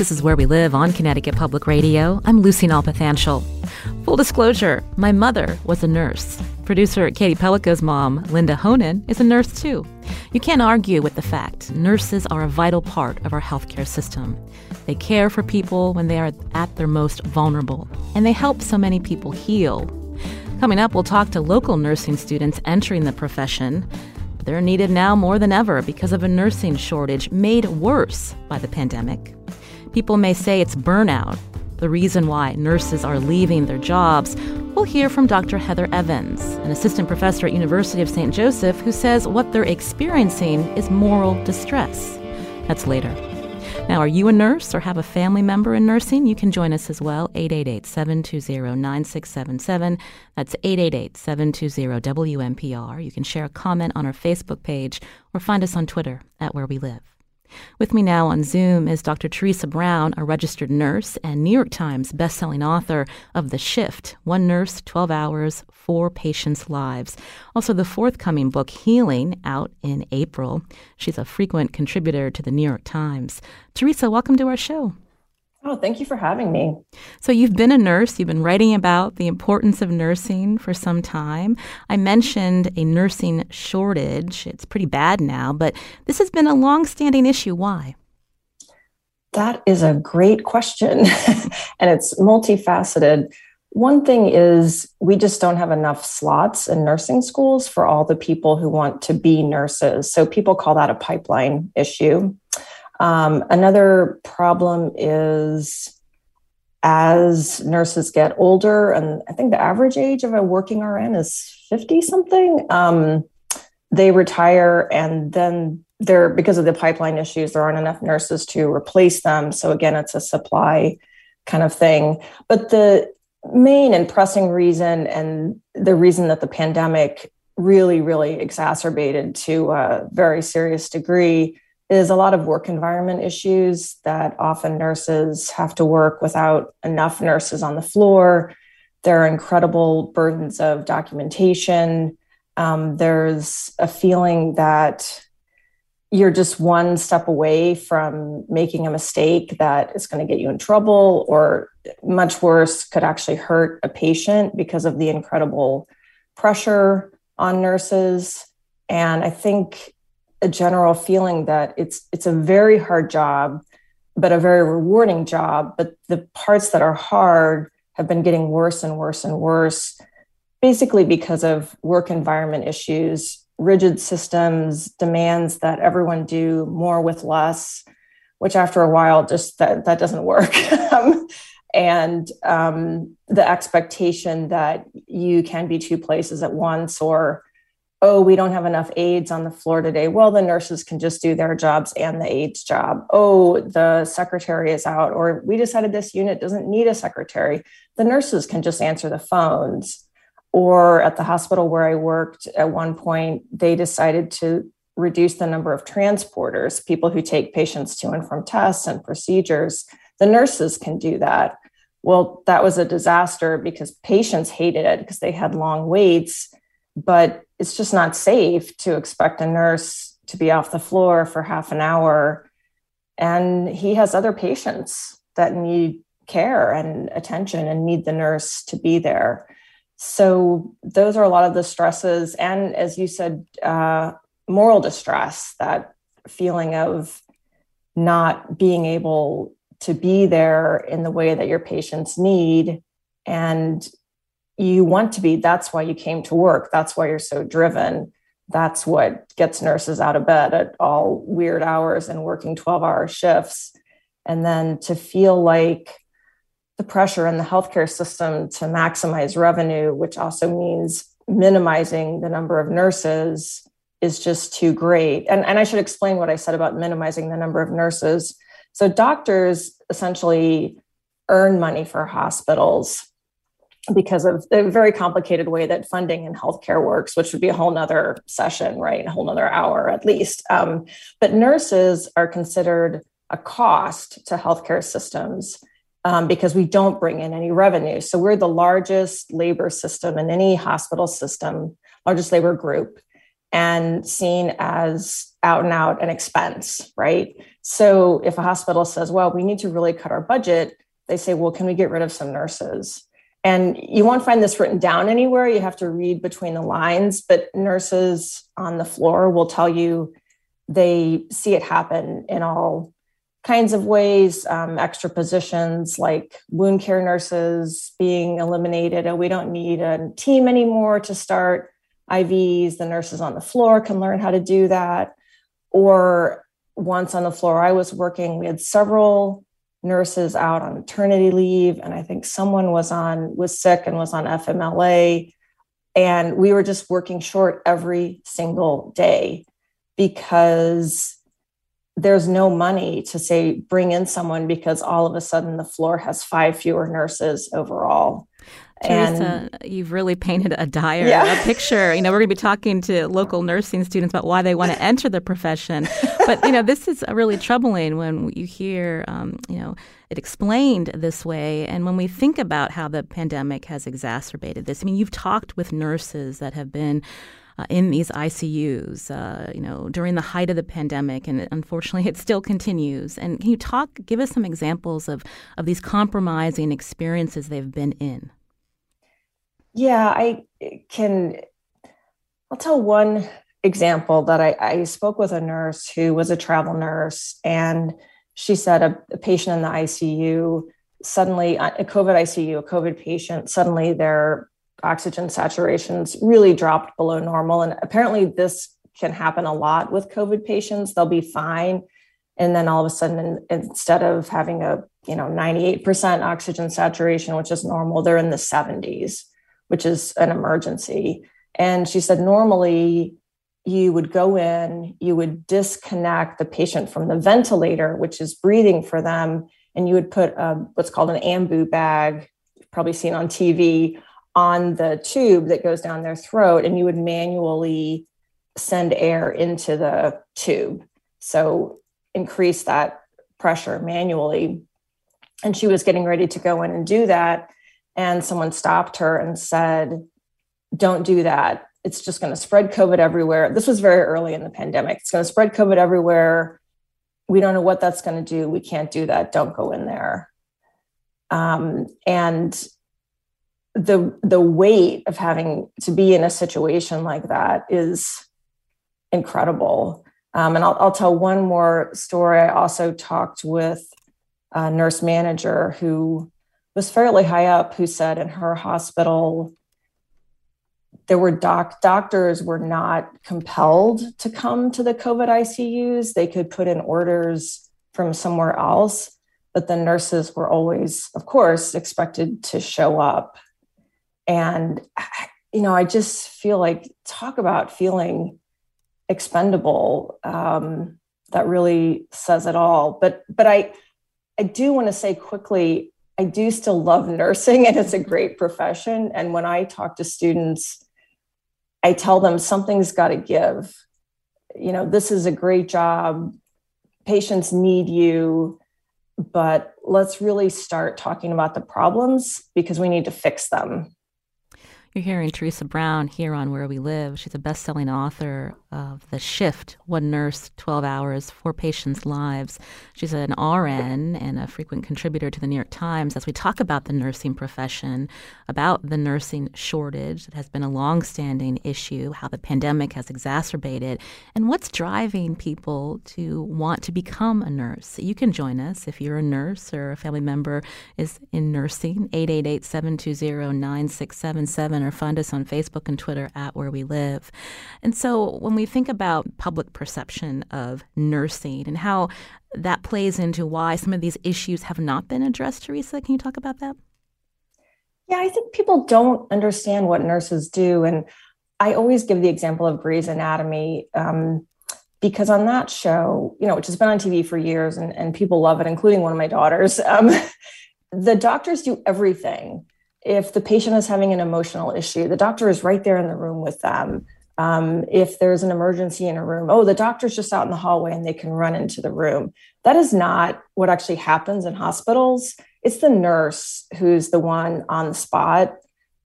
This is Where We Live on Connecticut Public Radio. I'm Lucy Nalpathanchil. Full disclosure, my mother was a nurse. Producer Katie Pellico's mom, Linda Honan, is a nurse too. You can't argue with the fact nurses are a vital part of our healthcare system. They care for people when they are at their most vulnerable, and they help so many people heal. Coming up, we'll talk to local nursing students entering the profession. They're needed now more than ever because of a nursing shortage made worse by the pandemic. People may say it's burnout, the reason why nurses are leaving their jobs. We'll hear from Dr. Heather Evans, an assistant professor at University of St. Joseph, who says what they're experiencing is moral distress. That's later. Now, are you a nurse or have a family member in nursing? You can join us as well, 888-720-9677. That's 888-720-WNPR. You can share a comment on our Facebook page or find us on Twitter at Where We Live. With me now on Zoom is Dr. Theresa Brown, a registered nurse and New York Times bestselling author of The Shift One Nurse, 12 Hours, Four Patients' Lives. Also, the forthcoming book, Healing, out in April. She's a frequent contributor to the New York Times. Theresa, welcome to our show. Oh, thank you for having me. So, you've been a nurse, you've been writing about the importance of nursing for some time. I mentioned a nursing shortage. It's pretty bad now, but this has been a long-standing issue. Why? That is a great question, and it's multifaceted. One thing is, we just don't have enough slots in nursing schools for all the people who want to be nurses. So, people call that a pipeline issue. Um, another problem is as nurses get older, and I think the average age of a working RN is 50 something, um, they retire and then there because of the pipeline issues there aren't enough nurses to replace them. So again it's a supply kind of thing. But the main and pressing reason and the reason that the pandemic really really exacerbated to a very serious degree is a lot of work environment issues that often nurses have to work without enough nurses on the floor. There are incredible burdens of documentation. Um, there's a feeling that you're just one step away from making a mistake that is going to get you in trouble, or much worse, could actually hurt a patient because of the incredible pressure on nurses. And I think a general feeling that it's it's a very hard job but a very rewarding job but the parts that are hard have been getting worse and worse and worse basically because of work environment issues rigid systems demands that everyone do more with less which after a while just that that doesn't work. And um, the expectation that you can be two places at once or oh, we don't have enough aides on the floor today. Well, the nurses can just do their jobs and the aides' job. Oh, the secretary is out, or we decided this unit doesn't need a secretary. The nurses can just answer the phones. Or at the hospital where I worked, at one point, they decided to reduce the number of transporters, people who take patients to and from tests and procedures. The nurses can do that. Well, that was a disaster because patients hated it because they had long waits but it's just not safe to expect a nurse to be off the floor for half an hour. And he has other patients that need care and attention and need the nurse to be there. So those are a lot of the stresses and as you said uh, moral distress that feeling of not being able to be there in the way that your patients need and you want to be that's why you came to work that's why you're so driven that's what gets nurses out of bed at all weird hours and working 12 hour shifts and then to feel like the pressure in the healthcare system to maximize revenue which also means minimizing the number of nurses is just too great. And, and I should explain what I said about minimizing the number of nurses. So, doctors essentially earn money for hospitals because of the very complicated way that funding in healthcare works, which would be a whole nother session, right? A whole nother hour at least. Um, but nurses are considered a cost to healthcare systems um, because we don't bring in any revenue. So we're the largest labor system in any hospital system, largest labor group, and seen as out and out an expense, right? So if a hospital says, well, we need to really cut our budget, they say, well, can we get rid of some nurses? And you won't find this written down anywhere. You have to read between the lines, but nurses on the floor will tell you they see it happen in all kinds of ways um, extra positions like wound care nurses being eliminated. And we don't need a team anymore to start ivs the nurses on the floor can learn how to do that. Or once on the floor i was working we had several nurses out on maternity leave and i think someone was on was sick and was on fmla and we were just working short every single day because there's no money to say bring in someone because all of a sudden the floor has five fewer nurses overall Theresa, and, you've really painted a dire yeah. picture. You know, we're going to be talking to local nursing students about why they want to enter the profession. But, you know, this is really troubling when you hear, um, you know, it explained this way. And when we think about how the pandemic has exacerbated this, I mean, you've talked with nurses that have been uh, in these ICUs, uh, you know, during the height of the pandemic, and unfortunately, it still continues. And can you talk, give us some examples of of these compromising experiences they've been in? Yeah, I can. I'll tell one example that I, I spoke with a nurse who was a travel nurse, and she said a, a patient in the ICU suddenly uh, a COVID ICU, a COVID patient, suddenly their oxygen saturations really dropped below normal. And apparently, this can happen a lot with COVID patients. They'll be fine. And then all of a sudden, instead of having a you know 98% oxygen saturation, which is normal, they're in the 70s, which is an emergency. And she said, normally you would go in, you would disconnect the patient from the ventilator, which is breathing for them, and you would put a, what's called an ambu bag, you've probably seen on TV, on the tube that goes down their throat and you would manually send air into the tube. So increase that pressure manually. And she was getting ready to go in and do that. And someone stopped her and said, Don't do that. It's just going to spread COVID everywhere. This was very early in the pandemic. It's going to spread COVID everywhere. We don't know what that's going to do. We can't do that. Don't go in there. Um, and the the weight of having to be in a situation like that is incredible. Um, and I'll, I'll tell one more story. I also talked with a nurse manager who was fairly high up, who said in her hospital there were doc doctors were not compelled to come to the COVID ICUs. They could put in orders from somewhere else, but the nurses were always, of course, expected to show up and you know i just feel like talk about feeling expendable um, that really says it all but but i i do want to say quickly i do still love nursing and it's a great profession. And when i talk to students i tell them something's got to give. You know this is a great job. Patients need you. But let's really start talking about the problems because we need to fix them you're hearing Theresa Brown here on Where We Live. She's a best selling author of The Shift One Nurse, 12 Hours, Four Patients' Lives. She's an RN and a frequent contributor to the New York Times as we talk about the nursing profession, about the nursing shortage that has been a longstanding issue, how the pandemic has exacerbated, and what's driving people to want to become a nurse. You can join us if you're a nurse or a family member is in nursing, 888 720 9677 or find us on Facebook and Twitter at Where We Live. And so when we think about public perception of nursing and how that plays into why some of these issues have not been addressed, Theresa, can you talk about that? Yeah, I think people don't understand what nurses do. And I always give the example of Grey's Anatomy um, because on that show, you know, which has been on TV for years and, and people love it, including one of my daughters, um, the doctors do everything. If the patient is having an emotional issue, the doctor is right there in the room with them. Um, if there's an emergency in a room, oh, the doctor's just out in the hallway and they can run into the room. That is not what actually happens in hospitals. It's the nurse who's the one on the spot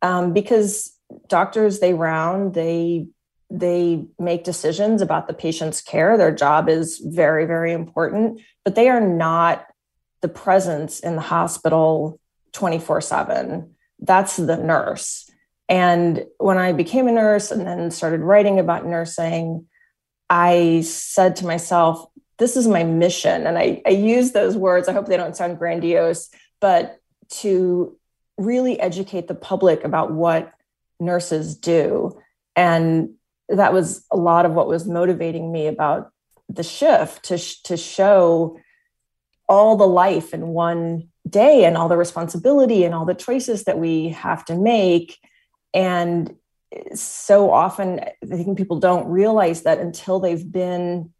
um, because doctors they round, they they make decisions about the patient's care. Their job is very, very important, but they are not the presence in the hospital 24 7. That's the nurse. And when I became a nurse and then started writing about nursing, I said to myself, this is my mission. And I, I use those words. I hope they don't sound grandiose, but to really educate the public about what nurses do. And that was a lot of what was motivating me about the shift to, to show all the life in one day and all the responsibility and all the choices that we have to make. And so often i think people don't realize that until they've been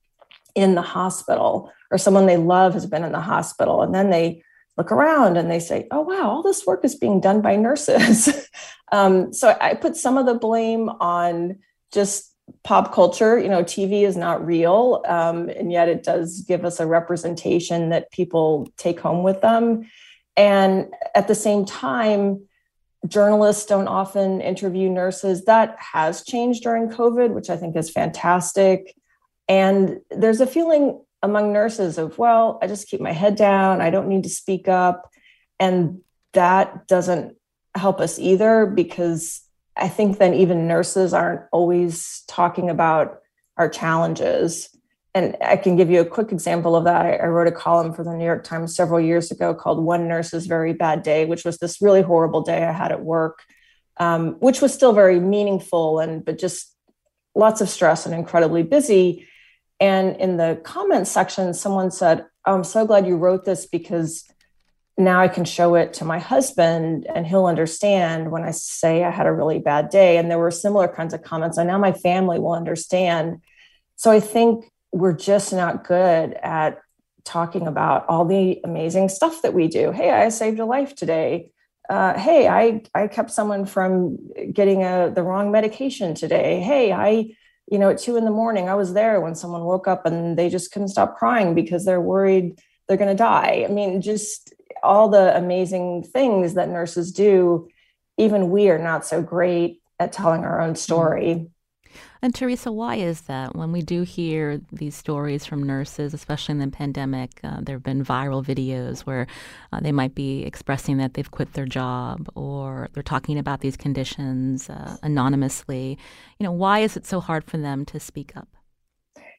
in the hospital or someone they love has been in the hospital and then they look around and they say oh wow all this work is being done by nurses. Um, so i put some of the blame on just pop culture you know tv is not real um, and yet it does give us a representation that people take home with them. And at the same time journalists don't often interview nurses. That has changed during covid which i think is fantastic. And there's a feeling among nurses of well i just keep my head down. I don't need to speak up. And that doesn't help us either because I think then even nurses aren't always talking about our challenges. And I can give you a quick example of that. I, wrote a column for the New York Times several years ago called One Nurse's Very Bad Day, which was this really horrible day I had at work, um, which was still very meaningful and but just lots of stress and incredibly busy. And in the comments section, someone said, oh, I'm so glad you wrote this because now I can show it to my husband and he'll understand when I say I had a really bad day. And there were similar kinds of comments. And now my family will understand. So I think we're just not good at talking about all the amazing stuff that we do. Hey, I saved a life today. Uh, hey, I, I kept someone from getting a, the wrong medication today. Hey, I, you know, at two in the morning, I was there when someone woke up and they just couldn't stop crying because they're worried they're going to die. I mean, just all the amazing things that nurses do, even we are not so great at telling our own mm-hmm. story. And Theresa, why is that? When we do hear these stories from nurses, especially in the pandemic, uh, there have been viral videos where uh, they might be expressing that they've quit their job or they're talking about these conditions uh, anonymously. You know, why is it so hard for them to speak up?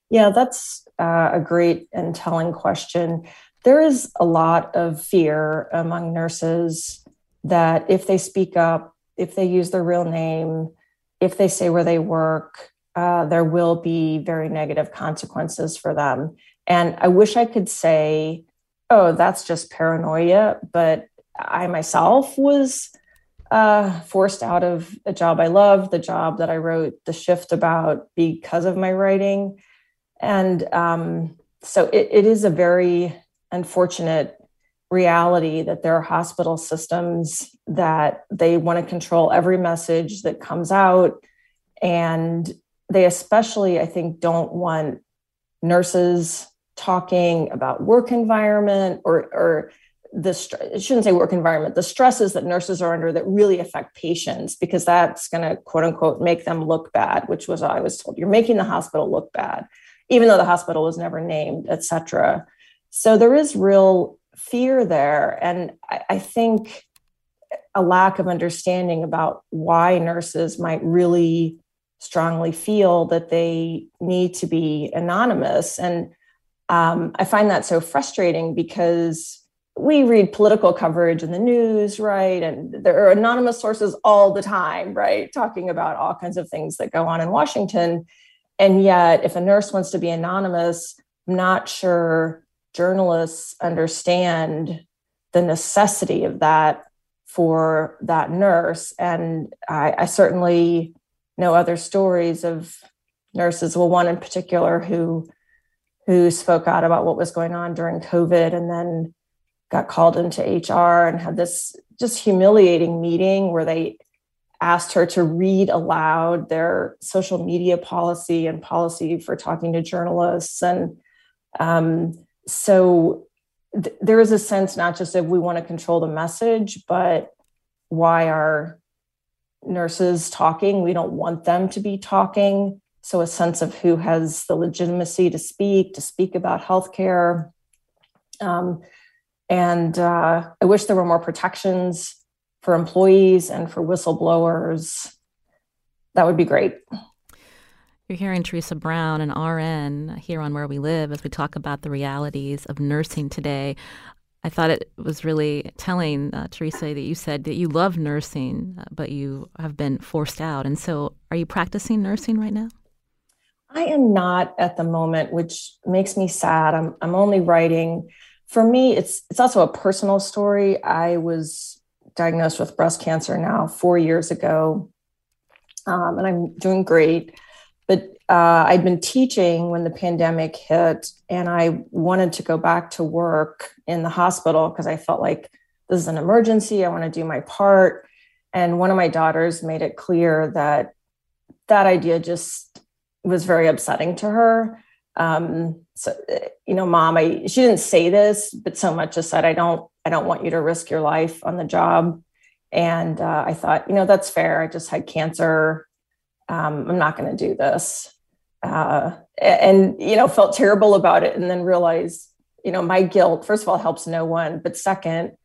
Yeah, that's uh, a great and telling question there is a lot of fear among nurses that if they speak up, if they use their real name, if they say where they work, uh, there will be very negative consequences for them. And I wish I could say, oh, that's just paranoia, but I myself was uh, forced out of a job I loved, the job that I wrote the shift about because of my writing. And um, so it, it is a very unfortunate reality that there are hospital systems that they want to control every message that comes out. And they especially i think don't want nurses talking about work environment or or the I shouldn't say work environment the stresses that nurses are under that really affect patients because that's going to quote unquote make them look bad which was i was told. You're making the hospital look bad even though the hospital was never named etc so there is real fear there. And I, I think a lack of understanding about why nurses might really strongly feel that they need to be anonymous. And um, I find that so frustrating because we read political coverage in the news, right? And there are anonymous sources all the time, right? Talking about all kinds of things that go on in Washington. And yet, if a nurse wants to be anonymous, I'm not sure journalists understand the necessity of that for that nurse. And I, I certainly know other stories of nurses. Well, one in particular who who spoke out about what was going on during COVID and then got called into HR and had this just humiliating meeting where they asked her to read aloud their social media policy and policy for talking to journalists. And um, so th- there is a sense not just of we want to control the message, but why are nurses talking? We don't want them to be talking. So a sense of who has the legitimacy to speak, to speak about healthcare. Um, and uh, I wish there were more protections for employees and for whistleblowers. That would be great. You're hearing Theresa Brown, an RN, here on Where We Live as we talk about the realities of nursing today. I thought it was really telling, uh, Theresa, that you said that you love nursing, uh, but you have been forced out. And so, are you practicing nursing right now? I am not at the moment, which makes me sad. I'm I'm only writing. For me, it's it's also a personal story. I was diagnosed with breast cancer now four years ago, um, and I'm doing great. Uh, I'd been teaching when the pandemic hit, and I wanted to go back to work in the hospital because I felt like this is an emergency. I want to do my part. And one of my daughters made it clear that that idea just was very upsetting to her. Um, so, you know, mom, I she didn't say this, but so much as said, I don't, I don't want you to risk your life on the job. And uh, I thought, you know, that's fair. I just had cancer. Um, I'm not going to do this. Uh, and you know, felt terrible about it, and then realized, you know, my guilt. First of all, helps no one, but second,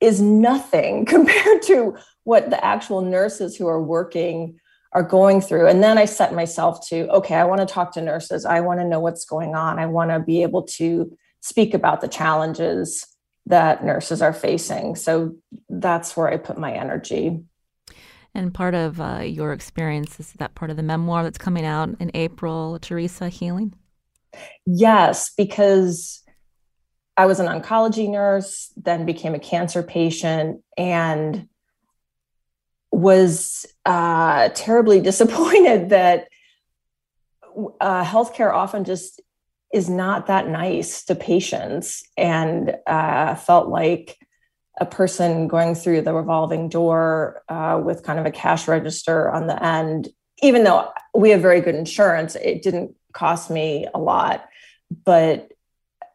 is nothing compared to what the actual nurses who are working are going through. And then I set myself to, okay, I want to talk to nurses. I want to know what's going on. I want to be able to speak about the challenges that nurses are facing. So that's where I put my energy. And part of uh, your experience is that part of the memoir that's coming out in April, Theresa Healing? Yes, because I was an oncology nurse, then became a cancer patient, and was uh, terribly disappointed that uh, healthcare often just is not that nice to patients, and uh, felt like a person going through the revolving door uh, with kind of a cash register on the end. Even though we have very good insurance, it didn't cost me a lot, but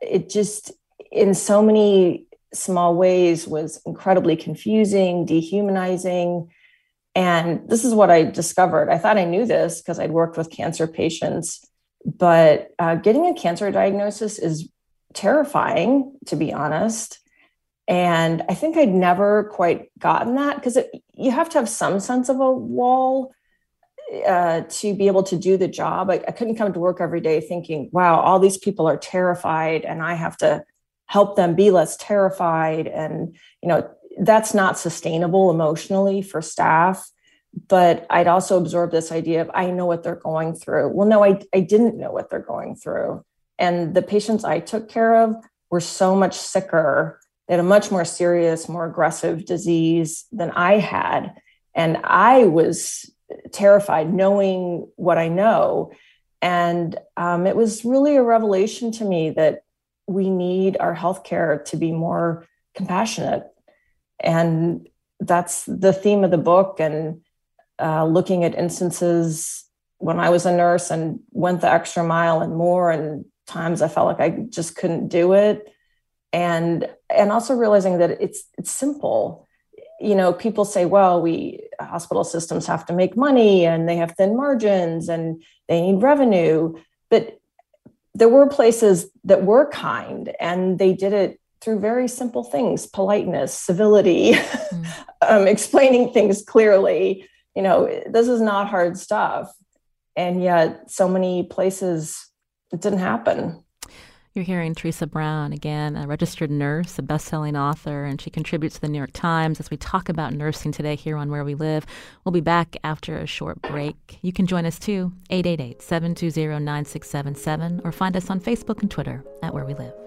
it just in so many small ways was incredibly confusing, dehumanizing and this is what I discovered. I thought I knew this because I'd worked with cancer patients, but uh, getting a cancer diagnosis is terrifying, to be honest. And I think I'd never quite gotten that because you have to have some sense of a wall uh, to be able to do the job. I, I couldn't come to work every day thinking, wow, all these people are terrified and I have to help them be less terrified. And, you know, that's not sustainable emotionally for staff but i'd also absorb this idea of i know what they're going through well no I, I didn't know what they're going through and the patients i took care of were so much sicker they had a much more serious more aggressive disease than i had. And i was terrified knowing what i know. And um, it was really a revelation to me that we need our healthcare to be more compassionate. And that's the theme of the book and uh, looking at instances when i was a nurse and went the extra mile and more and times i felt like i just couldn't do it and and also realizing that it's it's simple. You know people say well we hospital systems have to make money and they have thin margins and they need revenue. But there were places that were kind and they did it through very simple things politeness civility mm. um, explaining things clearly. You know this is not hard stuff. And yet so many places it didn't happen you're hearing Theresa Brown again, a registered nurse, a best-selling author, and she contributes to the New York Times as we talk about nursing today here on Where We Live. We'll be back after a short break. You can join us too, 888-720-9677, or find us on Facebook and Twitter at Where We Live.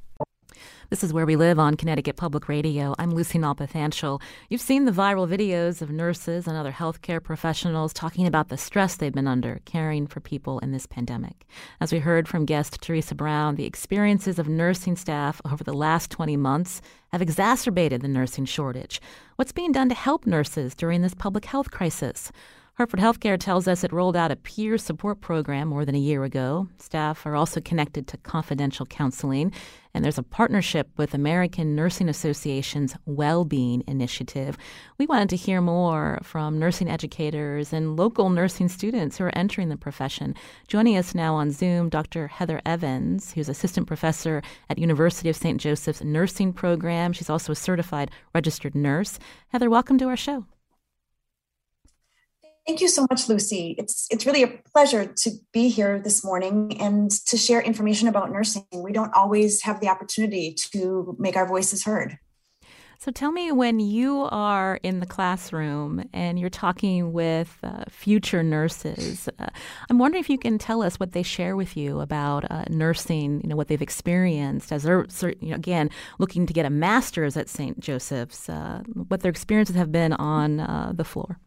This is Where We Live on Connecticut Public Radio. I'm Lucy Nalpathanchil. You've seen the viral videos of nurses and other healthcare professionals talking about the stress they've been under caring for people in this pandemic. As we heard from guest Theresa Brown, the experiences of nursing staff over the last 20 months have exacerbated the nursing shortage. What's being done to help nurses during this public health crisis? Hartford Healthcare tells us it rolled out a peer support program more than a year ago. Staff are also connected to confidential counseling, and there's a partnership with American Nursing Association's Wellbeing Initiative. We wanted to hear more from nursing educators and local nursing students who are entering the profession. Joining us now on Zoom, Dr. Heather Evans, who's assistant professor at University of St. Joseph's nursing program. She's also a certified registered nurse. Heather, welcome to our show. Thank you so much, Lucy. It's it's really a pleasure to be here this morning and to share information about nursing. We don't always have the opportunity to make our voices heard. So tell me when you are in the classroom and you're talking with uh, future nurses, uh, I'm wondering if you can tell us what they share with you about uh, nursing, you know, what they've experienced as they're, you know, again, looking to get a master's at St. Joseph's, uh, what their experiences have been on uh, the floor.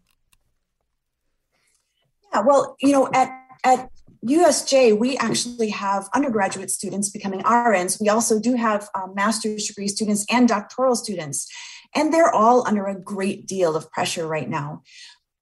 Yeah, well, you know, at at USJ, we actually have undergraduate students becoming RNs. We also do have um, master's degree students and doctoral students, and they're all under a great deal of pressure right now.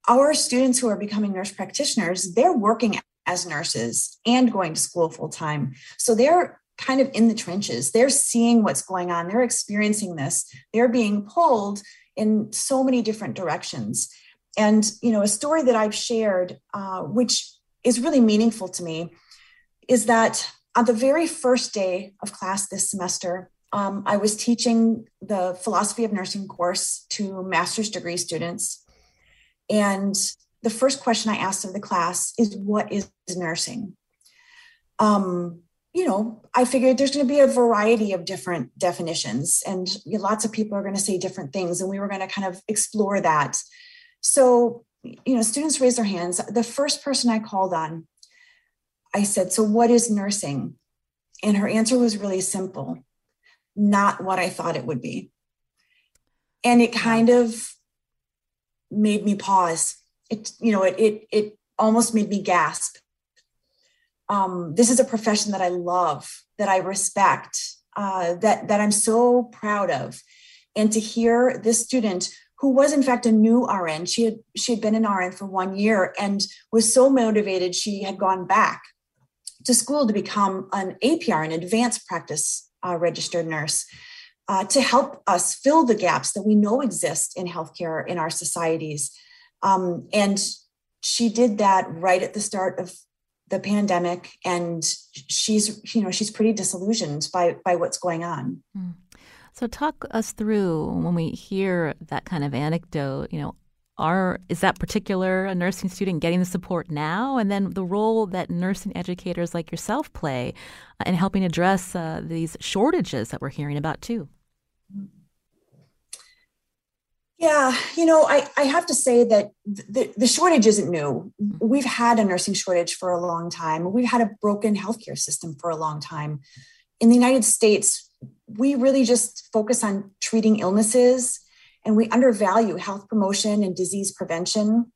Our students who are becoming nurse practitioners, they're working as nurses and going to school full time. So they're kind of in the trenches. They're seeing what's going on, they're experiencing this, they're being pulled in so many different directions. And you know, a story that I've shared, uh, which is really meaningful to me, is that on the very first day of class this semester, um, I was teaching the philosophy of nursing course to master's degree students, and the first question I asked of the class is, "What is nursing?" Um, you know, I figured there's going to be a variety of different definitions, and lots of people are going to say different things, and we were going to kind of explore that so, you know, students raise their hands. The first person I called on, I said, So, what is nursing? And her answer was really simple not what I thought it would be. And it kind of made me pause. It, you know, it, it, it almost made me gasp. Um, this is a profession that I love, that I respect, uh, that, that I'm so proud of. And to hear this student who was in fact a new RN. She had she had been an RN for one year and was so motivated she had gone back to school to become an APR, an advanced practice uh, registered nurse, uh, to help us fill the gaps that we know exist in healthcare in our societies. Um, and she did that right at the start of the pandemic, and she's you know she's pretty disillusioned by by what's going on. Mm. So talk us through when we hear that kind of anecdote, you know, are is that particular a nursing student getting the support now? And then the role that nursing educators like yourself play uh, in helping address uh, these shortages that we're hearing about too. Yeah you know i, I have to say that the, the shortage isn't new. Mm-hmm. we've had a nursing shortage for a long time. We've had a broken healthcare system for a long time. In the united states we really just focus on treating illnesses and we undervalue health promotion and disease prevention.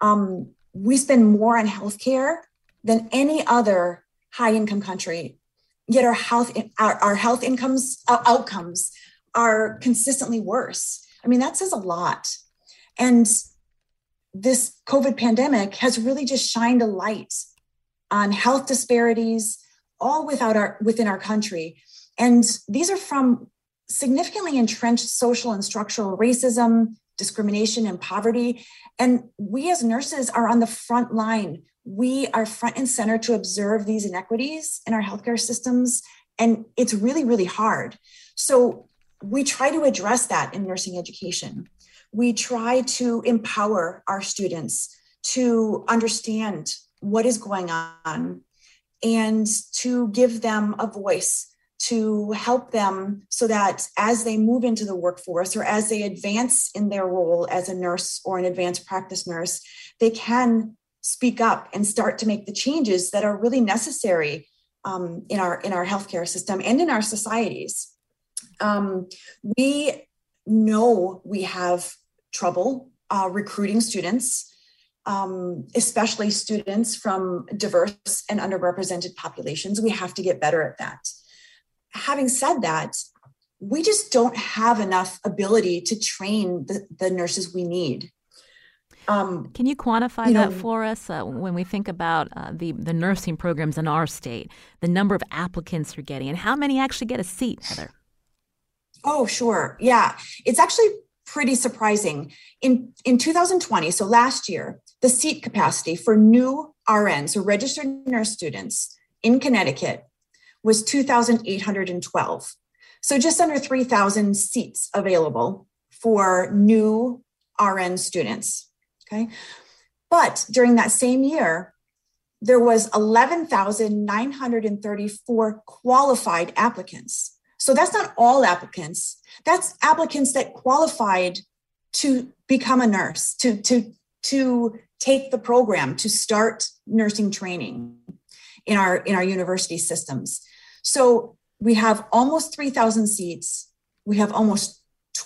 Um, we spend more on healthcare than any other high income country, yet our health our, our health incomes uh, outcomes are consistently worse. I mean, that says a lot. And this COVID pandemic has really just shined a light on health disparities all without our within our country. And these are from significantly entrenched social and structural racism, discrimination, and poverty. And we as nurses are on the front line. We are front and center to observe these inequities in our healthcare systems. And it's really, really hard. So we try to address that in nursing education. We try to empower our students to understand what is going on and to give them a voice to help them so that as they move into the workforce or as they advance in their role as a nurse or an advanced practice nurse, they can speak up and start to make the changes that are really necessary um, in our in our healthcare system and in our societies. Um, we know we have trouble uh, recruiting students, um, especially students from diverse and underrepresented populations. We have to get better at that. Having said that, we just don't have enough ability to train the, the nurses we need. Um, Can you quantify you that for us uh, when we think about uh, the, the nursing programs in our state, the number of applicants you're getting, and how many actually get a seat, Heather? Oh, sure. Yeah. It's actually pretty surprising. In, in 2020, so last year, the seat capacity for new RNs, so registered nurse students in Connecticut, was 2,812. So just under 3,000 seats available for new RN students. Okay. But during that same year, there was 11,934 qualified applicants. So that's not all applicants. That's applicants that qualified to become a nurse, to, to, to take the program, to start nursing training in our, in our university systems. So we have almost 3,000 seats. We have almost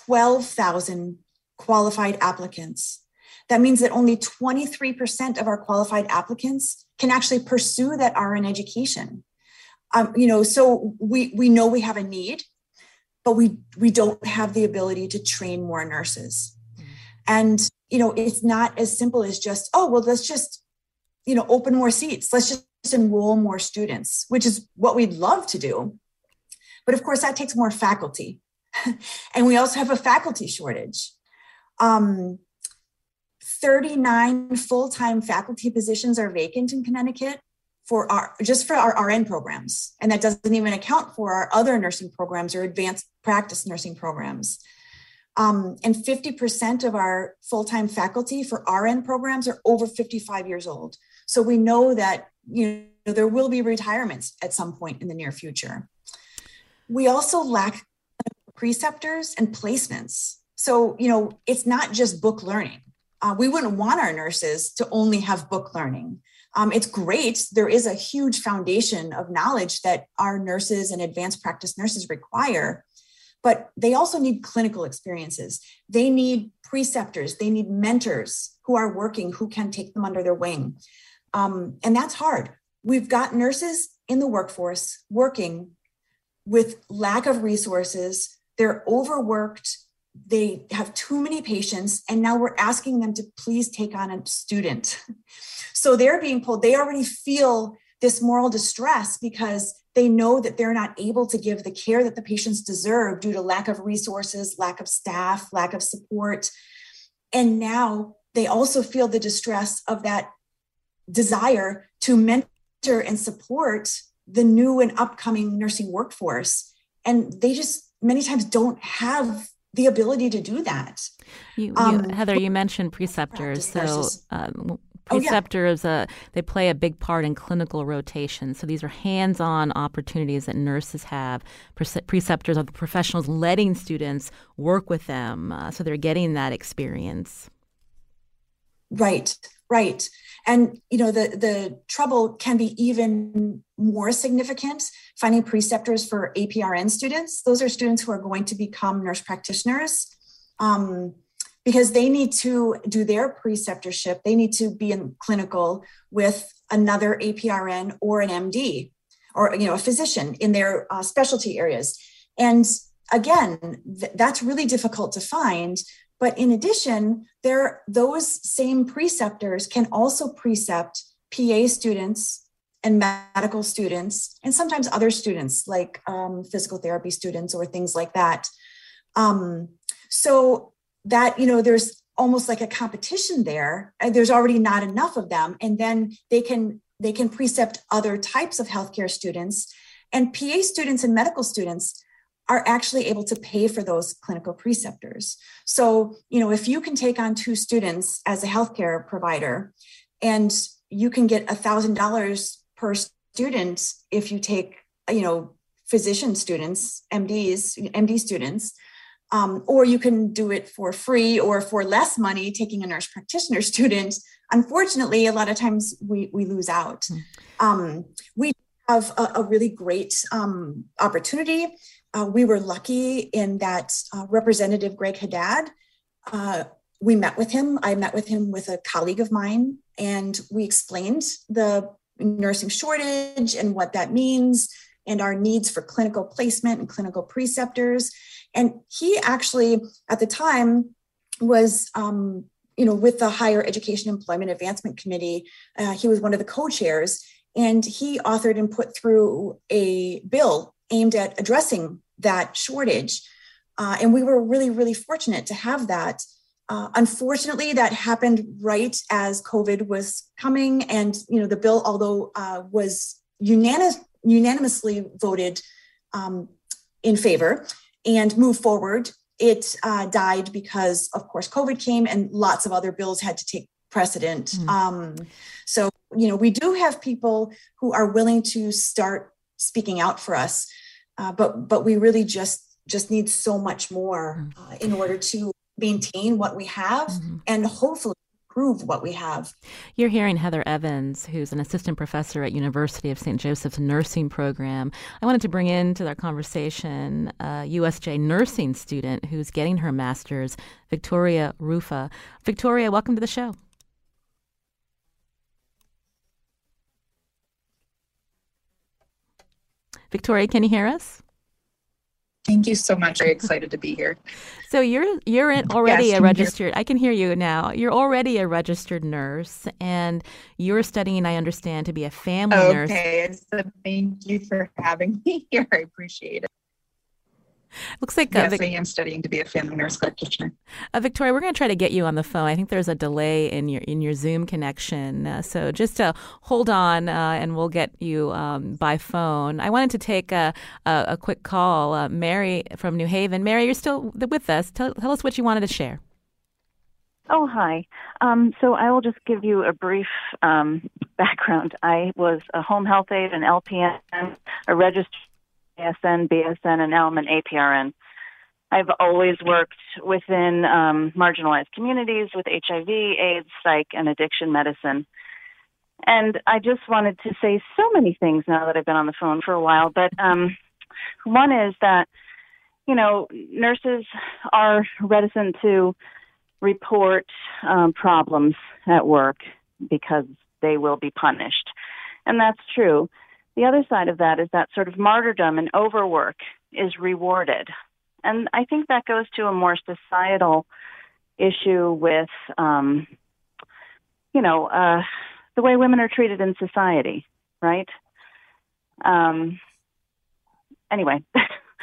12,000 qualified applicants. That means that only 23% of our qualified applicants can actually pursue that RN education. Um, you know, so we we know we have a need, but we we don't have the ability to train more nurses. Mm-hmm. And you know, it's not as simple as just oh well, let's just you know open more seats. Let's just enroll more students, which is what we'd love to do. But of course, that takes more faculty, and we also have a faculty shortage. Um, 39 full-time faculty positions are vacant in Connecticut for our just for our RN programs. And that doesn't even account for our other nursing programs or advanced practice nursing programs. Um, and 50% of our full-time faculty for RN programs are over 55 years old. So we know that you know there will be retirements at some point in the near future. We also lack preceptors and placements. So, you know, it's not just book learning. Uh, we wouldn't want our nurses to only have book learning um, it's great. There is a huge foundation of knowledge that our nurses and advanced practice nurses require, but they also need clinical experiences. They need preceptors, they need mentors who are working, who can take them under their wing. Um, and that's hard. We've got nurses in the workforce working with lack of resources, they're overworked. They have too many patients, and now we're asking them to please take on a student. So they're being pulled, they already feel this moral distress because they know that they're not able to give the care that the patients deserve due to lack of resources, lack of staff, lack of support. And now they also feel the distress of that desire to mentor and support the new and upcoming nursing workforce. And they just many times don't have the ability to do that. You, you, um, Heather, you mentioned preceptors. So um, Preceptors, oh, yeah. uh, they play a big part in clinical rotation. So these are hands on opportunities that nurses have. preceptors are the professionals letting students work with them. Uh, so they're getting that experience. Right, right. And, you know, the, the trouble can be even more significant finding preceptors for APRN students. Those are students who are going to become nurse practitioners. Um, because they need to do their preceptorship. They need to be in clinical with another APRN or an MD or you know a physician in their uh, specialty areas and again th- that's really difficult to find but in addition there those same preceptors can also precept pa students and medical students and sometimes other students like um, physical therapy students or things like that. Um, so that you know there's almost like a competition there there's already not enough of them and then they can they can precept other types of healthcare students. And pa students and medical students are actually able to pay for those clinical preceptors. So you know if you can take on two students as a healthcare provider and you can get a thousand dollars per student if you take you know physician students mds md students um, or you can do it for free or for less money taking a nurse practitioner student unfortunately a lot of times we, we lose out. Hmm. um, we have a, a really great um, opportunity uh, we were lucky in that uh, representative greg haddad uh, we met with him i met with him with a colleague of mine and we explained the nursing shortage and what that means and our needs for clinical placement and clinical preceptors and he actually, at the time, was um, you know with the Higher Education Employment Advancement Committee. Uh, he was one of the co-chairs, and he authored and put through a bill aimed at addressing that shortage. Uh, and we were really, really fortunate to have that. Uh, unfortunately, that happened right as COVID was coming, and you know the bill, although uh, was unanimous, unanimously voted um, in favor, and moved forward. It uh, died because, of course, COVID came and lots of other bills had to take precedent. Mm. Um, so, you know, we do have people who are willing to start speaking out for us, uh, but but we really just just need so much more hmm. uh, in order to maintain what we have mm-hmm. and hopefully improve what we have. You're hearing Heather Evans, who's an assistant professor at University of St. Joseph's nursing program. I wanted to bring into our conversation a USJ nursing student who's getting her master's, Victoria Rufa. Victoria, welcome to the show. Victoria, can you hear us? Thank you so much. Very excited to be here. So you're you're already yes, a registered. I can hear you now. You're already a registered nurse, and you're studying. I understand to be a family okay. nurse. Okay. So thank you for having me here. I appreciate it. Looks like uh, yes, Vic- I am studying to be a family nurse practitioner. Uh, Victoria, we're going to try to get you on the phone. I think there's a delay in your in your Zoom connection, uh, so just uh, hold on, uh, and we'll get you um, by phone. I wanted to take a a, a quick call. Uh, Mary from New Haven. Mary, you're still with us. Tell, tell us what you wanted to share. Oh, hi. Um, so I will just give you a brief um, background. I was a home health aide, an LPN, a registered ASN, BSN, and now I'm an APRN. I've always worked within um, marginalized communities with HIV, AIDS, psych, and addiction medicine. And I just wanted to say so many things now that I've been on the phone for a while. But um, one is that, you know, nurses are reticent to report um, problems at work because they will be punished. And that's true. The other side of that is that sort of martyrdom and overwork is rewarded. And I think that goes to a more societal issue with, um, you know, uh, the way women are treated in society, right? Um, anyway,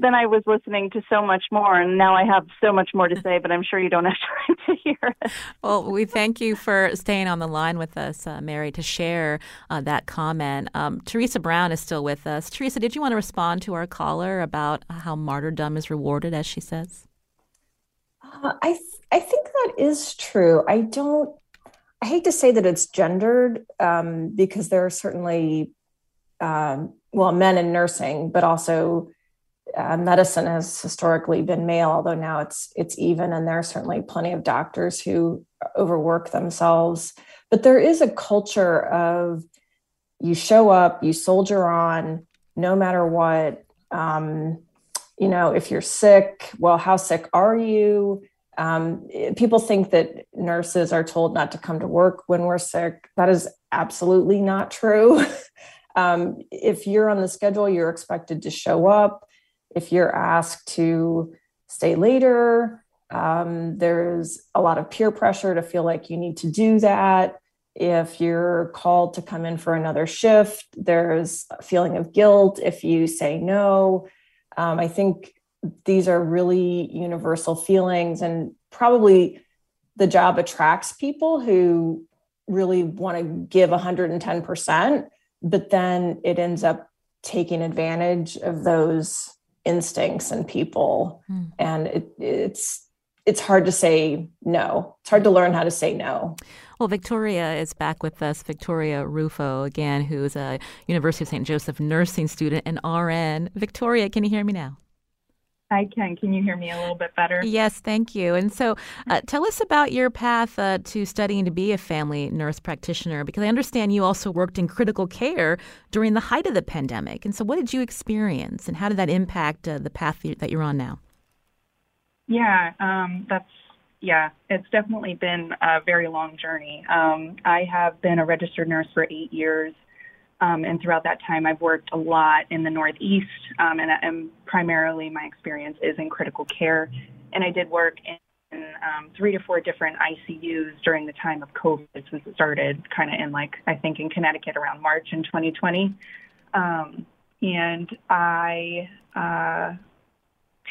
then I was listening to so much more, and now I have so much more to say, but I'm sure you don't have time to hear it. Well, we thank you for staying on the line with us, uh, Mary, to share uh, that comment. Um, Theresa Brown is still with us. Theresa, did you want to respond to our caller about how martyrdom is rewarded, as she says? Uh, I th- I think that is true. I don't. I hate to say that it's gendered um, because there are certainly, um, well, men in nursing, but also uh, medicine has historically been male, although now it's it's even, and there are certainly plenty of doctors who overwork themselves. But there is a culture of you show up, you soldier on, no matter what. Um, you know, if you're sick, well, how sick are you? Um, people think that nurses are told not to come to work when we're sick. That is absolutely not true. Um, if you're on the schedule, you're expected to show up. If you're asked to stay later, um, there's a lot of peer pressure to feel like you need to do that. If you're called to come in for another shift, there's a feeling of guilt if you say no. Um, I think these are really universal feelings, and probably the job attracts people who really want to give 110%, but then it ends up taking advantage of those instincts and people. Mm. And it, it's it's hard to say no. It's hard to learn how to say no. Well, Victoria is back with us. Victoria Rufo, again, who's a University of St. Joseph nursing student and RN. Victoria, can you hear me now? I can. Can you hear me a little bit better? Yes, thank you. And so, uh, tell us about your path uh, to studying to be a family nurse practitioner, because I understand you also worked in critical care during the height of the pandemic. And so, what did you experience, and how did that impact uh, the path that you're on now? Yeah, um, that's yeah. It's definitely been a very long journey. Um, I have been a registered nurse for eight years, um, and throughout that time, I've worked a lot in the Northeast, um, and, and primarily my experience is in critical care. And I did work in um, three to four different ICUs during the time of COVID since it started kind of in like, I think in Connecticut around March in 2020. Um, and I uh,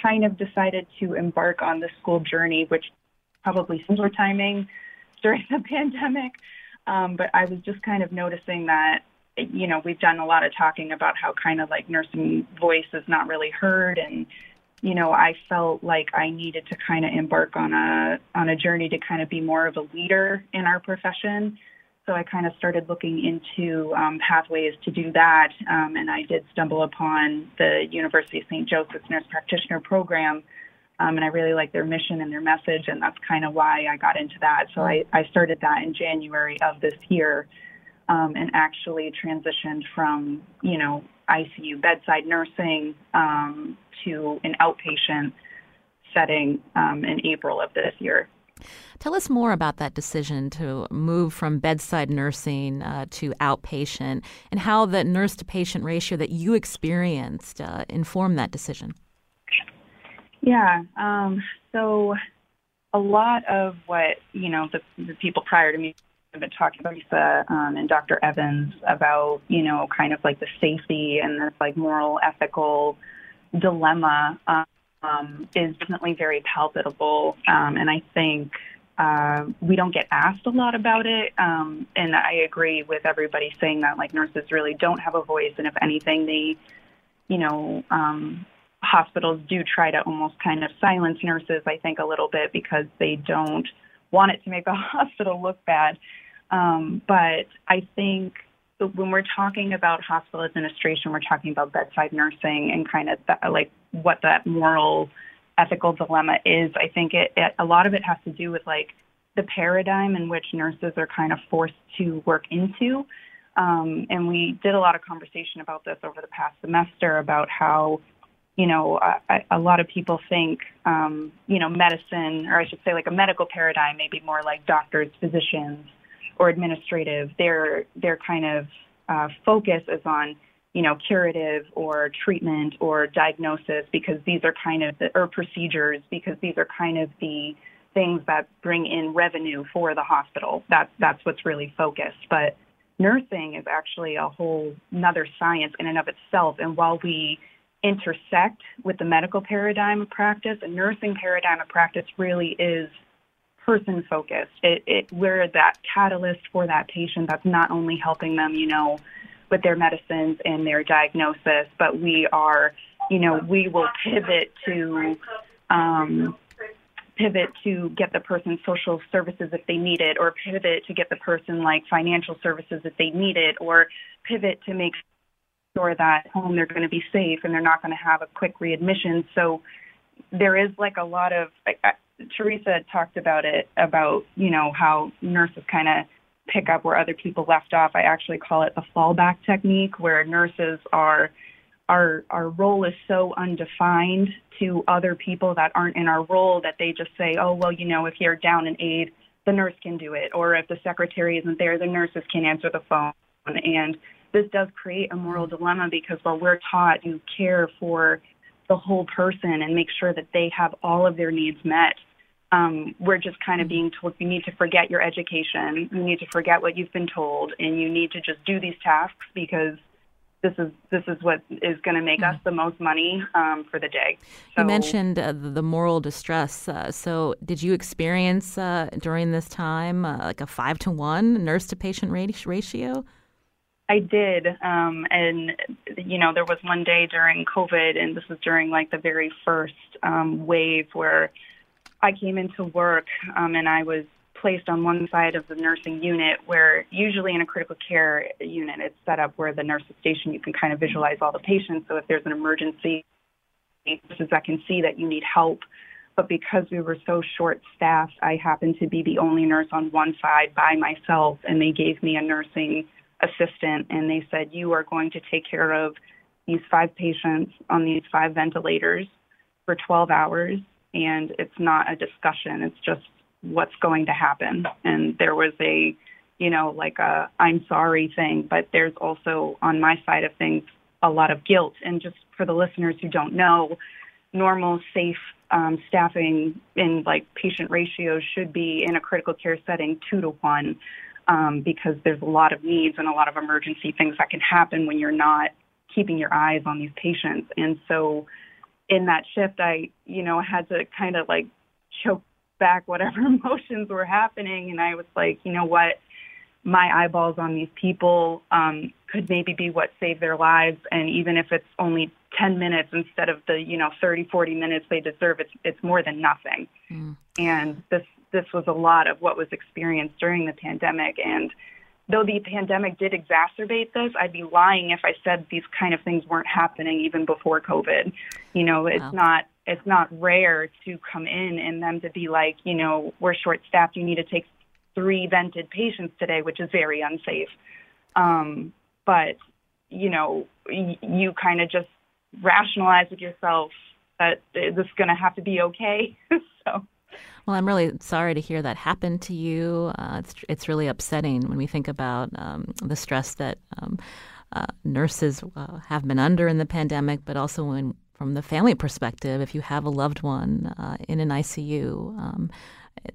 kind of decided to embark on the school journey, which probably similar timing during the pandemic. Um, but I was just kind of noticing that, you know, we've done a lot of talking about how kind of like nursing voice is not really heard. And, you know, I felt like I needed to kind of embark on a, on a journey to kind of be more of a leader in our profession. So I kind of started looking into um, pathways to do that, um, and I did stumble upon the University of St. Joseph's Nurse Practitioner Program, um, and I really like their mission and their message, and that's kind of why I got into that. So I, I started that in January of this year, um, and actually transitioned from you know ICU bedside nursing um, to an outpatient setting um, in April of this year. Tell us more about that decision to move from bedside nursing uh, to outpatient and how the nurse to patient ratio that you experienced uh, informed that decision. Yeah. Um, so a lot of what, you know, the, the people prior to me have been talking about Lisa um, and Dr. Evans about, you know, kind of like the safety and this like moral, ethical dilemma. Um, is definitely very palpable. Um, and I think uh, we don't get asked a lot about it. Um, and I agree with everybody saying that like nurses really don't have a voice. And if anything, they, you know, um, hospitals do try to almost kind of silence nurses, I think, a little bit because they don't want it to make the hospital look bad. Um, but I think when we're talking about hospital administration, we're talking about bedside nursing and kind of that, like what that moral, ethical dilemma is. I think it, it a lot of it has to do with like the paradigm in which nurses are kind of forced to work into. Um, and we did a lot of conversation about this over the past semester about how, you know, a lot of people think, um, you know, medicine, or I should say, like a medical paradigm, maybe more like doctors, physicians, or administrative, their their kind of uh, focus is on you know curative or treatment or diagnosis because these are kind of the, or procedures because these are kind of the things that bring in revenue for the hospital. That's that's what's really focused. But nursing is actually a whole another science in and of itself. And while we intersect with the medical paradigm of practice, a nursing paradigm of practice really is person focused. It, it, we're that catalyst for that patient that's not only helping them, you know, with their medicines and their diagnosis, but we are, you know, we will pivot to um, pivot to get the person social services if they need it, or pivot to get the person like financial services if they need it, or pivot to make sure that home they're going to be safe and they're not going to have a quick readmission. So there is like a lot of Theresa talked about it about you know how nurses kind of pick up where other people left off. I actually call it the fallback technique, where nurses are our our role is so undefined to other people that aren't in our role that they just say, oh well, you know, if you're down an aide, the nurse can do it, or if the secretary isn't there, the nurses can answer the phone, and this does create a moral dilemma because while we're taught to care for the whole person and make sure that they have all of their needs met, um, we're just kind of being told you need to forget your education, you need to forget what you've been told, and you need to just do these tasks because this is this is what is going to make us the most money um, for the day. So, you mentioned uh, the moral distress. Uh, so, did you experience uh, during this time uh, like a five to one nurse to patient ratio? I did, um, and you know, there was one day during COVID, and this was during like the very first um, wave where I came into work, um, and I was placed on one side of the nursing unit where usually in a critical care unit it's set up where the nurse is stationed you can kind of visualize all the patients. So if there's an emergency nurses that can see that you need help. But because we were so short staffed i happened to be the only nurse on one side by myself and they gave me a nursing assistant and they said you are going to take care of these five patients on these five ventilators for 12 hours and it's not a discussion it's just what's going to happen. And there was a, you know, like a I'm sorry thing, but there's also on my side of things a lot of guilt. And just for the listeners who don't know, normal, safe um, staffing in like patient ratios should be in a critical care setting two to one um, because there's a lot of needs and a lot of emergency things that can happen when you're not keeping your eyes on these patients. And so in that shift, I, you know, had to kind of like choke back whatever emotions were happening. And I was like, you know what? My eyeballs on these people um, could maybe be what saved their lives. And even if it's only 10 minutes instead of the, you know, 30, 40 minutes they deserve, it's, it's more than nothing. Mm. And this, this was a lot of what was experienced during the pandemic. And though the pandemic did exacerbate this, I'd be lying if I said these kind of things weren't happening even before COVID. You know, it's wow. not it's not rare to come in and them to be like, you know, we're short staffed. You need to take three vented patients today, which is very unsafe. Um, but you know, y- you kind of just rationalize with yourself that this is going to have to be okay. so. Well, I'm really sorry to hear that happen to you. Uh, it's it's really upsetting when we think about um, the stress that um, uh, nurses uh, have been under in the pandemic, but also when from the family perspective, if you have a loved one uh, in an ICU, um,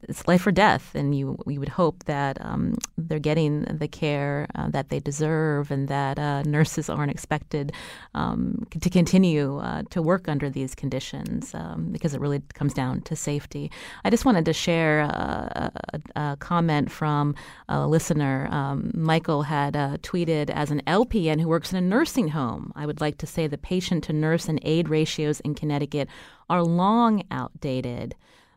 it's life or death, and you we would hope that um, they're getting the care uh, that they deserve, and that uh, nurses aren't expected um, to continue uh, to work under these conditions um, because it really comes down to safety. I just wanted to share uh, a, a comment from a listener. Um, Michael had uh, tweeted as an LPN who works in a nursing home. I would like to say the patient to nurse and aide ratios in Connecticut are long outdated.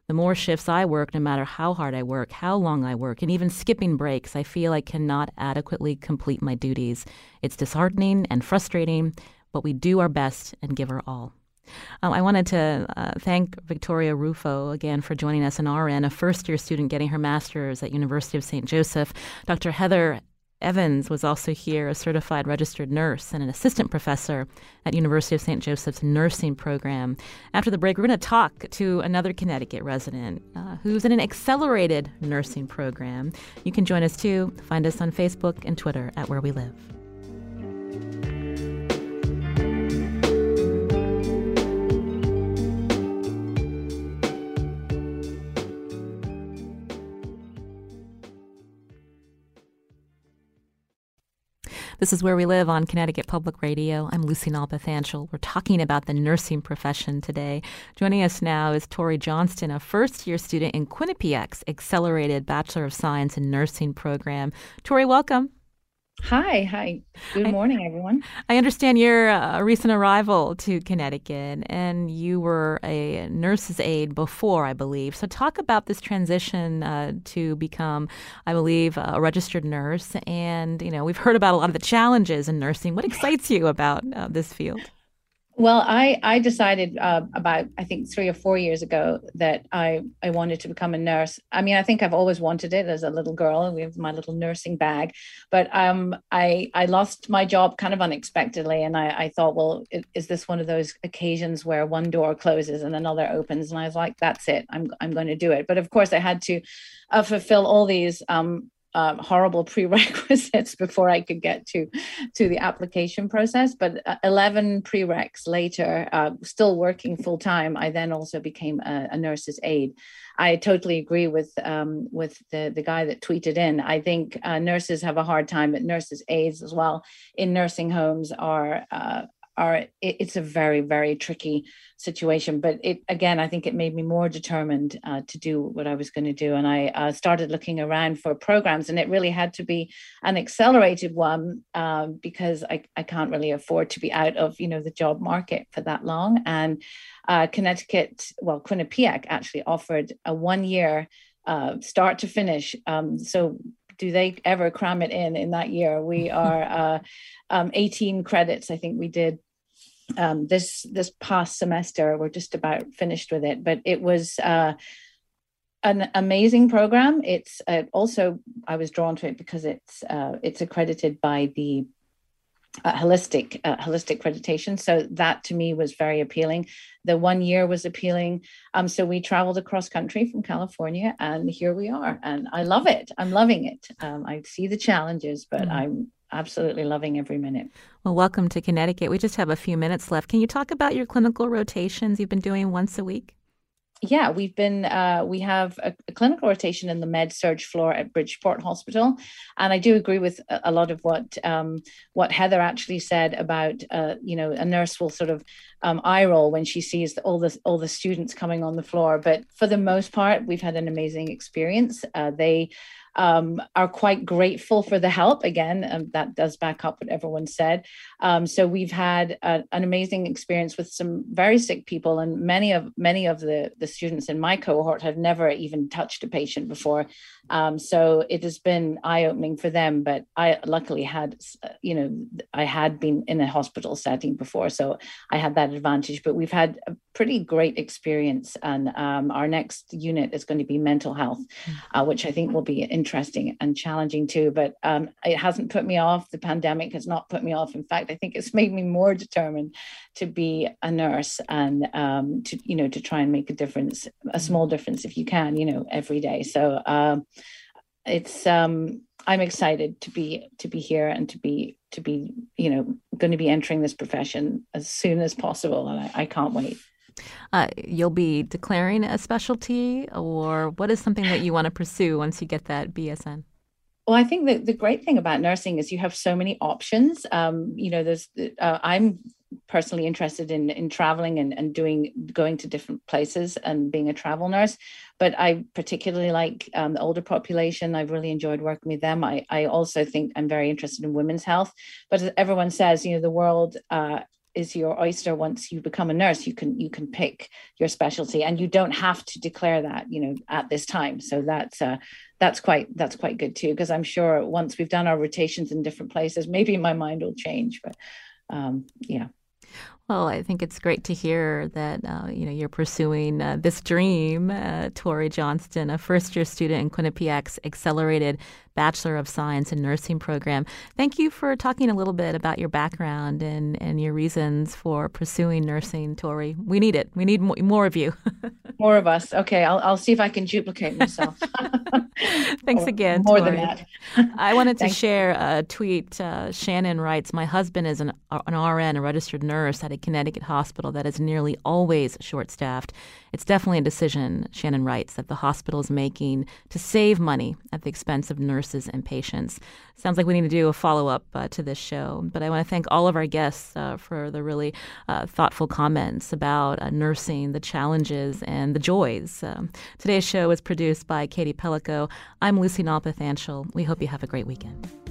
The more shifts I work, no matter how hard I work, how long I work, and even skipping breaks, I feel I cannot adequately complete my duties. It's disheartening and frustrating, but we do our best and give our all. Um, I wanted to uh, thank Victoria Rufo again for joining us in RN, a first year student getting her master's at University of St. Joseph. Dr. Heather Evans was also here, a certified registered nurse and an assistant professor at University of St. Joseph's nursing program. After the break, we're going to talk to another Connecticut resident uh, who's in an accelerated nursing program. You can join us too. Find us on Facebook and Twitter at Where We Live. This is Where We Live on Connecticut Public Radio. I'm Lucy Nalpathanchil. We're talking about the nursing profession today. Joining us now is Tori Johnston, a first year student in Quinnipiac's Accelerated Bachelor of Science in Nursing program. Tori, welcome. Hi, hi. Good morning, I, everyone. I understand you're a recent arrival to Connecticut and you were a nurse's aide before, I believe. So, talk about this transition uh, to become, I believe, a registered nurse. And, you know, we've heard about a lot of the challenges in nursing. What excites you about uh, this field? Well, I I decided uh, about I think three or four years ago that I I wanted to become a nurse. I mean, I think I've always wanted it as a little girl with my little nursing bag, but um, I I lost my job kind of unexpectedly, and I I thought, well, is this one of those occasions where one door closes and another opens? And I was like, that's it, I'm I'm going to do it. But of course, I had to uh, fulfill all these um, um, horrible prerequisites before I could get to to the application process. But uh, 11 prereqs later, uh, still working full time, I then also became a, a nurse's aide. I totally agree with um, with the the guy that tweeted in. I think uh, nurses have a hard time, but nurses aides as well in nursing homes are uh, are it, it's a very very tricky situation. But it again i think it made me more determined uh, to do what i was going to do. And i uh, started looking around for programs and it really had to be an accelerated one um, because I, I can't really afford to be out of you know the job market for that long. And uh, connecticut well quinnipiac actually offered a one year uh, start to finish. Um, so do they ever cram it in in that year? We are uh, um, 18 credits i think we did um, this this past semester. We're just about finished with it, but it was uh, an amazing program. It's uh, also I was drawn to it because it's uh, it's accredited by the uh, holistic uh, holistic accreditation. So that to me was very appealing. The one year was appealing. Um, so we traveled across country from California, and here we are. And I love it. I'm loving it. Um, I see the challenges, but mm-hmm. I'm absolutely loving every minute. Well, welcome to Connecticut. We just have a few minutes left. Can you talk about your clinical rotations you've been doing once a week? Yeah, we've been uh, we have a, a, clinical rotation in the med-surg floor at Bridgeport Hospital, and I do agree with a, a lot of what um, what Heather actually said about uh, you know a nurse will sort of um, eye roll when she sees all the all the students coming on the floor, but for the most part, we've had an amazing experience. Uh, they um, are quite grateful for the help. Again, um, that does back up what everyone said. Um, so we've had a, an amazing experience with some very sick people, and many of many of the the students in my cohort have never even touched a patient before. Um, so it has been eye opening for them. But I luckily had, you know, I had been in a hospital setting before, so I had that advantage. But we've had a pretty great experience, and um, our next unit is going to be mental health, hmm. uh, which I think will be interesting and challenging too. But um, it hasn't put me off. The pandemic has not put me off. In fact, I think it's made me more determined to be a nurse and um, to you know to try and make a difference, a small difference if you can, you know, every day. So um, it's um, I'm excited to be to be here and to be to be you know going to be entering this profession as soon as possible, and I, I can't wait. Uh, you'll be declaring a specialty, or what is something that you want to pursue once you get that BSN? Well, I think that the great thing about nursing is you have so many options. Um, you know, there's uh, I'm personally interested in in traveling and, and doing going to different places and being a travel nurse but i particularly like um, the older population i've really enjoyed working with them I, I also think i'm very interested in women's health but as everyone says you know the world uh, is your oyster once you become a nurse you can you can pick your specialty and you don't have to declare that you know at this time. So that's uh that's quite that's quite good too because i'm sure once we've done our rotations in different places maybe my mind will change but um yeah. Well, I think it's great to hear that uh, you know you're pursuing uh, this dream, uh, Tori Johnston, a first-year student in Quinnipiac's accelerated Bachelor of Science in Nursing program. Thank you for talking a little bit about your background and, and your reasons for pursuing nursing, Tori. We need it. We need more of you. more of us. Okay, I'll, I'll see if I can duplicate myself. Thanks or again. More Tori. than that. I wanted to share a tweet. Uh, Shannon writes My husband is an, an RN, a registered nurse at a Connecticut hospital that is nearly always short staffed. It's definitely a decision, Shannon writes, that the hospital is making to save money at the expense of nurses and patients. Sounds like we need to do a follow up uh, to this show. But I want to thank all of our guests uh, for the really uh, thoughtful comments about uh, nursing, the challenges, and the joys. Um, today's show was produced by Katie Pellico. I'm Lucy Nalpathanchil. We hope you have a great weekend.